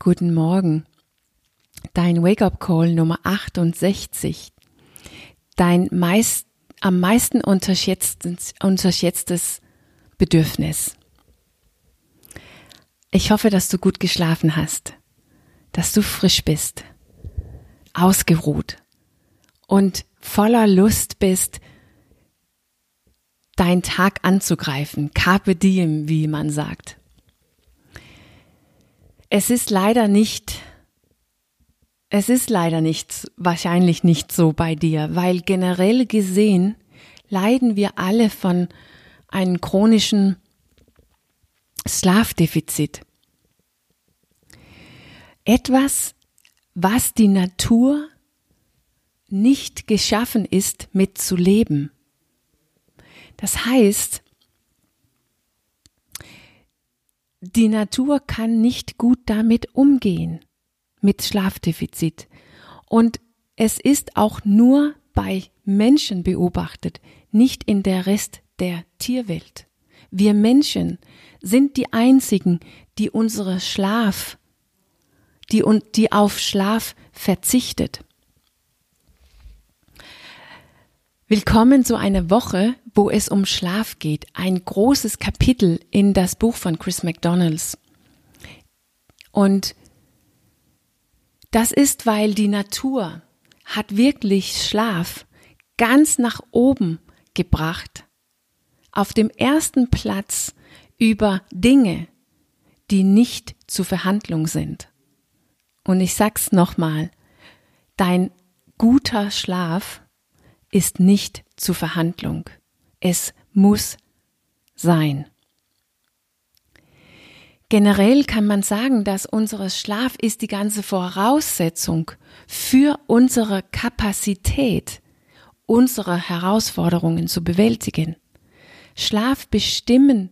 Guten Morgen. Dein Wake-up-Call Nummer 68. Dein meist, am meisten unterschätztes, unterschätztes Bedürfnis. Ich hoffe, dass du gut geschlafen hast, dass du frisch bist, ausgeruht und voller Lust bist, deinen Tag anzugreifen. Carpe diem, wie man sagt. Es ist leider nicht, es ist leider nicht, wahrscheinlich nicht so bei dir, weil generell gesehen leiden wir alle von einem chronischen Schlafdefizit. Etwas, was die Natur nicht geschaffen ist, mitzuleben. Das heißt, die Natur kann nicht gut damit umgehen, mit Schlafdefizit. Und es ist auch nur bei Menschen beobachtet, nicht in der Rest der Tierwelt. Wir Menschen sind die einzigen, die unsere Schlaf, die, die auf Schlaf verzichtet. Willkommen zu einer Woche, wo es um Schlaf geht. Ein großes Kapitel in das Buch von Chris McDonalds. Und das ist, weil die Natur hat wirklich Schlaf ganz nach oben gebracht. Auf dem ersten Platz über Dinge, die nicht zu Verhandlung sind. Und ich sag's nochmal, dein guter Schlaf ist nicht zu Verhandlung. Es muss sein. Generell kann man sagen, dass unser Schlaf ist die ganze Voraussetzung für unsere Kapazität, unsere Herausforderungen zu bewältigen. Schlaf bestimmen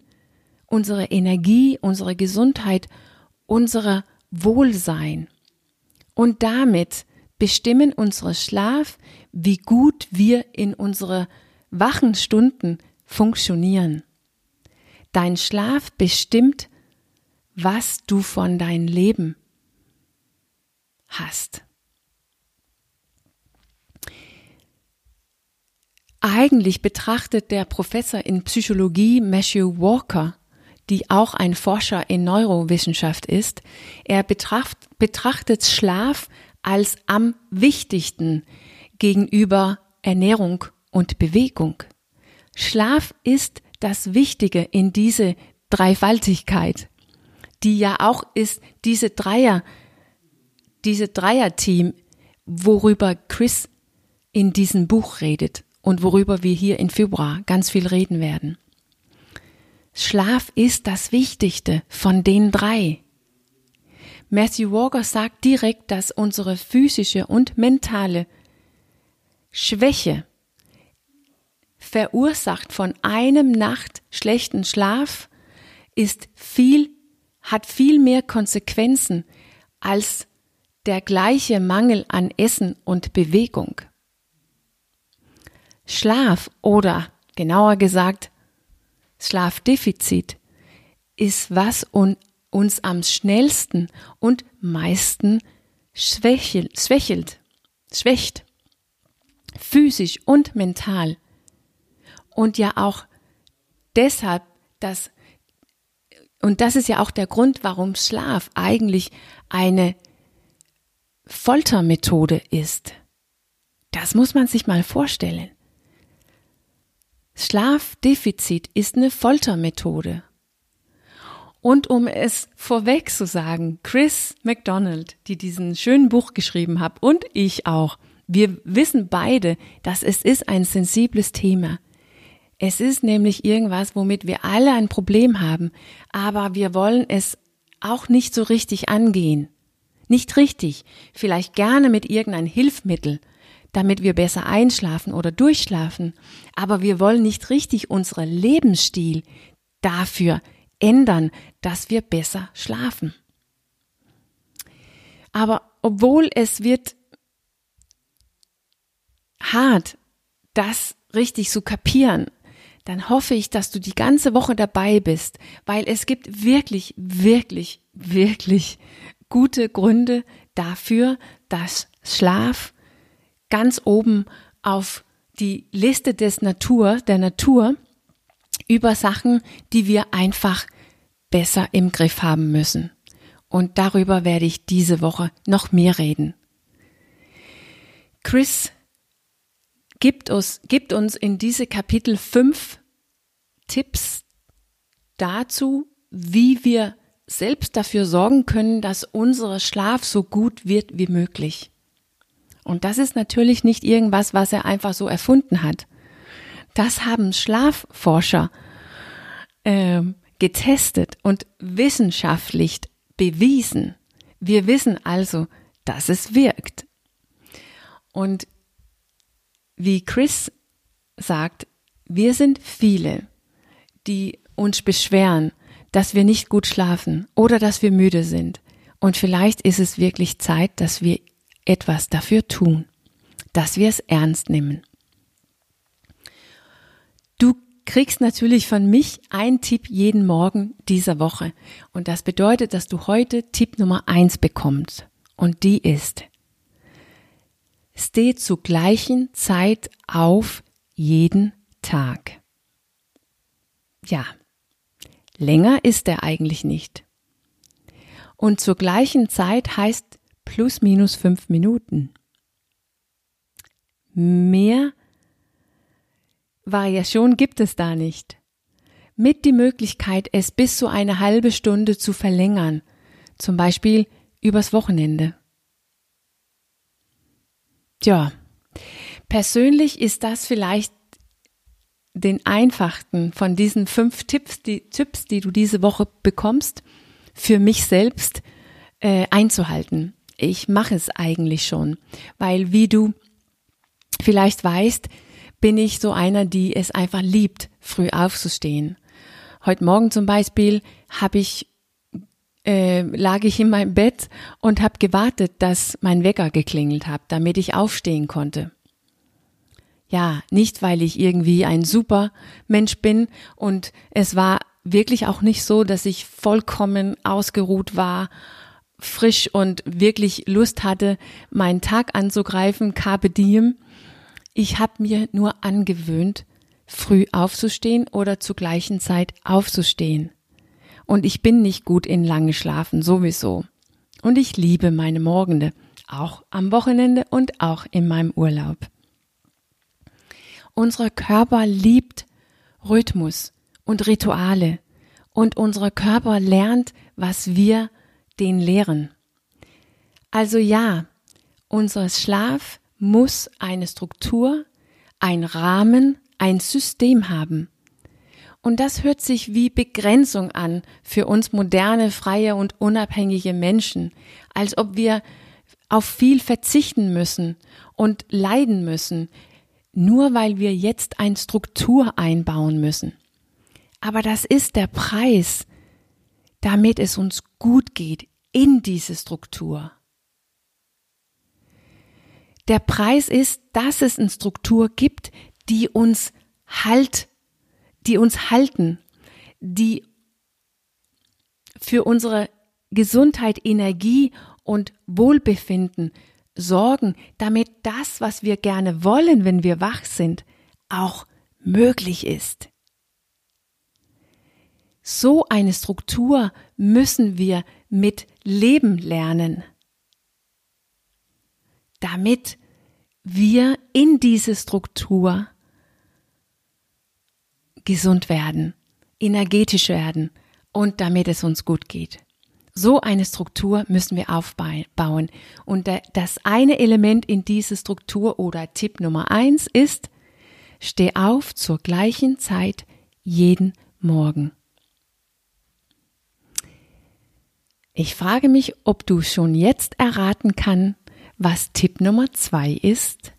unsere Energie, unsere Gesundheit, unser Wohlsein. Und damit bestimmen unsere Schlaf, wie gut wir in unsere wachen Stunden funktionieren. Dein Schlaf bestimmt, was du von deinem Leben hast. Eigentlich betrachtet der Professor in Psychologie Matthew Walker, die auch ein Forscher in Neurowissenschaft ist, er betrachtet Schlaf als am wichtigsten gegenüber Ernährung und Bewegung. Schlaf ist das Wichtige in diese Dreifaltigkeit, die ja auch ist diese Dreier, diese Dreierteam, worüber Chris in diesem Buch redet und worüber wir hier in Februar ganz viel reden werden. Schlaf ist das Wichtigste von den drei. Matthew Walker sagt direkt, dass unsere physische und mentale Schwäche verursacht von einem Nacht schlechten Schlaf ist viel, hat viel mehr Konsequenzen als der gleiche Mangel an Essen und Bewegung. Schlaf oder genauer gesagt Schlafdefizit ist was un uns am schnellsten und meisten schwächelt, schwächelt, schwächt, physisch und mental. Und ja auch deshalb, dass, und das ist ja auch der Grund, warum Schlaf eigentlich eine Foltermethode ist. Das muss man sich mal vorstellen. Schlafdefizit ist eine Foltermethode. Und um es vorweg zu sagen, Chris McDonald, die diesen schönen Buch geschrieben hat und ich auch, wir wissen beide, dass es ist ein sensibles Thema. Es ist nämlich irgendwas, womit wir alle ein Problem haben, aber wir wollen es auch nicht so richtig angehen. Nicht richtig, vielleicht gerne mit irgendein Hilfsmittel, damit wir besser einschlafen oder durchschlafen, aber wir wollen nicht richtig unseren Lebensstil dafür ändern, dass wir besser schlafen. Aber obwohl es wird hart, das richtig zu kapieren, dann hoffe ich, dass du die ganze Woche dabei bist, weil es gibt wirklich, wirklich, wirklich gute Gründe dafür, dass Schlaf ganz oben auf die Liste des Natur, der Natur über Sachen, die wir einfach besser im Griff haben müssen. Und darüber werde ich diese Woche noch mehr reden. Chris gibt uns, gibt uns in diese Kapitel fünf Tipps dazu, wie wir selbst dafür sorgen können, dass unser Schlaf so gut wird wie möglich. Und das ist natürlich nicht irgendwas, was er einfach so erfunden hat. Das haben Schlafforscher äh, getestet und wissenschaftlich bewiesen. Wir wissen also, dass es wirkt. Und wie Chris sagt, wir sind viele, die uns beschweren, dass wir nicht gut schlafen oder dass wir müde sind. Und vielleicht ist es wirklich Zeit, dass wir etwas dafür tun, dass wir es ernst nehmen. Du kriegst natürlich von mich einen Tipp jeden Morgen dieser Woche. Und das bedeutet, dass du heute Tipp Nummer eins bekommst. Und die ist, steh zur gleichen Zeit auf jeden Tag. Ja, länger ist er eigentlich nicht. Und zur gleichen Zeit heißt plus minus fünf Minuten. Mehr Variation gibt es da nicht. Mit die Möglichkeit, es bis zu eine halbe Stunde zu verlängern, zum Beispiel übers Wochenende. Tja, persönlich ist das vielleicht den einfachsten von diesen fünf Tipps, die Tipps, die du diese Woche bekommst, für mich selbst äh, einzuhalten. Ich mache es eigentlich schon, weil wie du vielleicht weißt, bin ich so einer, die es einfach liebt, früh aufzustehen. Heute Morgen zum Beispiel habe ich äh, lag ich in meinem Bett und habe gewartet, dass mein Wecker geklingelt hat, damit ich aufstehen konnte. Ja, nicht weil ich irgendwie ein super Mensch bin und es war wirklich auch nicht so, dass ich vollkommen ausgeruht war, frisch und wirklich Lust hatte, meinen Tag anzugreifen, carpe diem. Ich habe mir nur angewöhnt, früh aufzustehen oder zur gleichen Zeit aufzustehen. Und ich bin nicht gut in lange Schlafen sowieso. Und ich liebe meine Morgende, auch am Wochenende und auch in meinem Urlaub. Unser Körper liebt Rhythmus und Rituale und unser Körper lernt, was wir den lehren. Also ja, unser Schlaf muss eine Struktur, ein Rahmen, ein System haben. Und das hört sich wie Begrenzung an für uns moderne, freie und unabhängige Menschen, als ob wir auf viel verzichten müssen und leiden müssen, nur weil wir jetzt eine Struktur einbauen müssen. Aber das ist der Preis, damit es uns gut geht in diese Struktur. Der Preis ist, dass es eine Struktur gibt, die uns halt die uns halten, die für unsere Gesundheit, Energie und Wohlbefinden sorgen, damit das, was wir gerne wollen, wenn wir wach sind, auch möglich ist. So eine Struktur müssen wir mit Leben lernen, damit wir in diese Struktur gesund werden, energetisch werden und damit es uns gut geht. So eine Struktur müssen wir aufbauen. Und das eine Element in diese Struktur oder Tipp Nummer eins ist, steh auf zur gleichen Zeit jeden Morgen. Ich frage mich, ob du schon jetzt erraten kann, was Tipp Nummer zwei ist.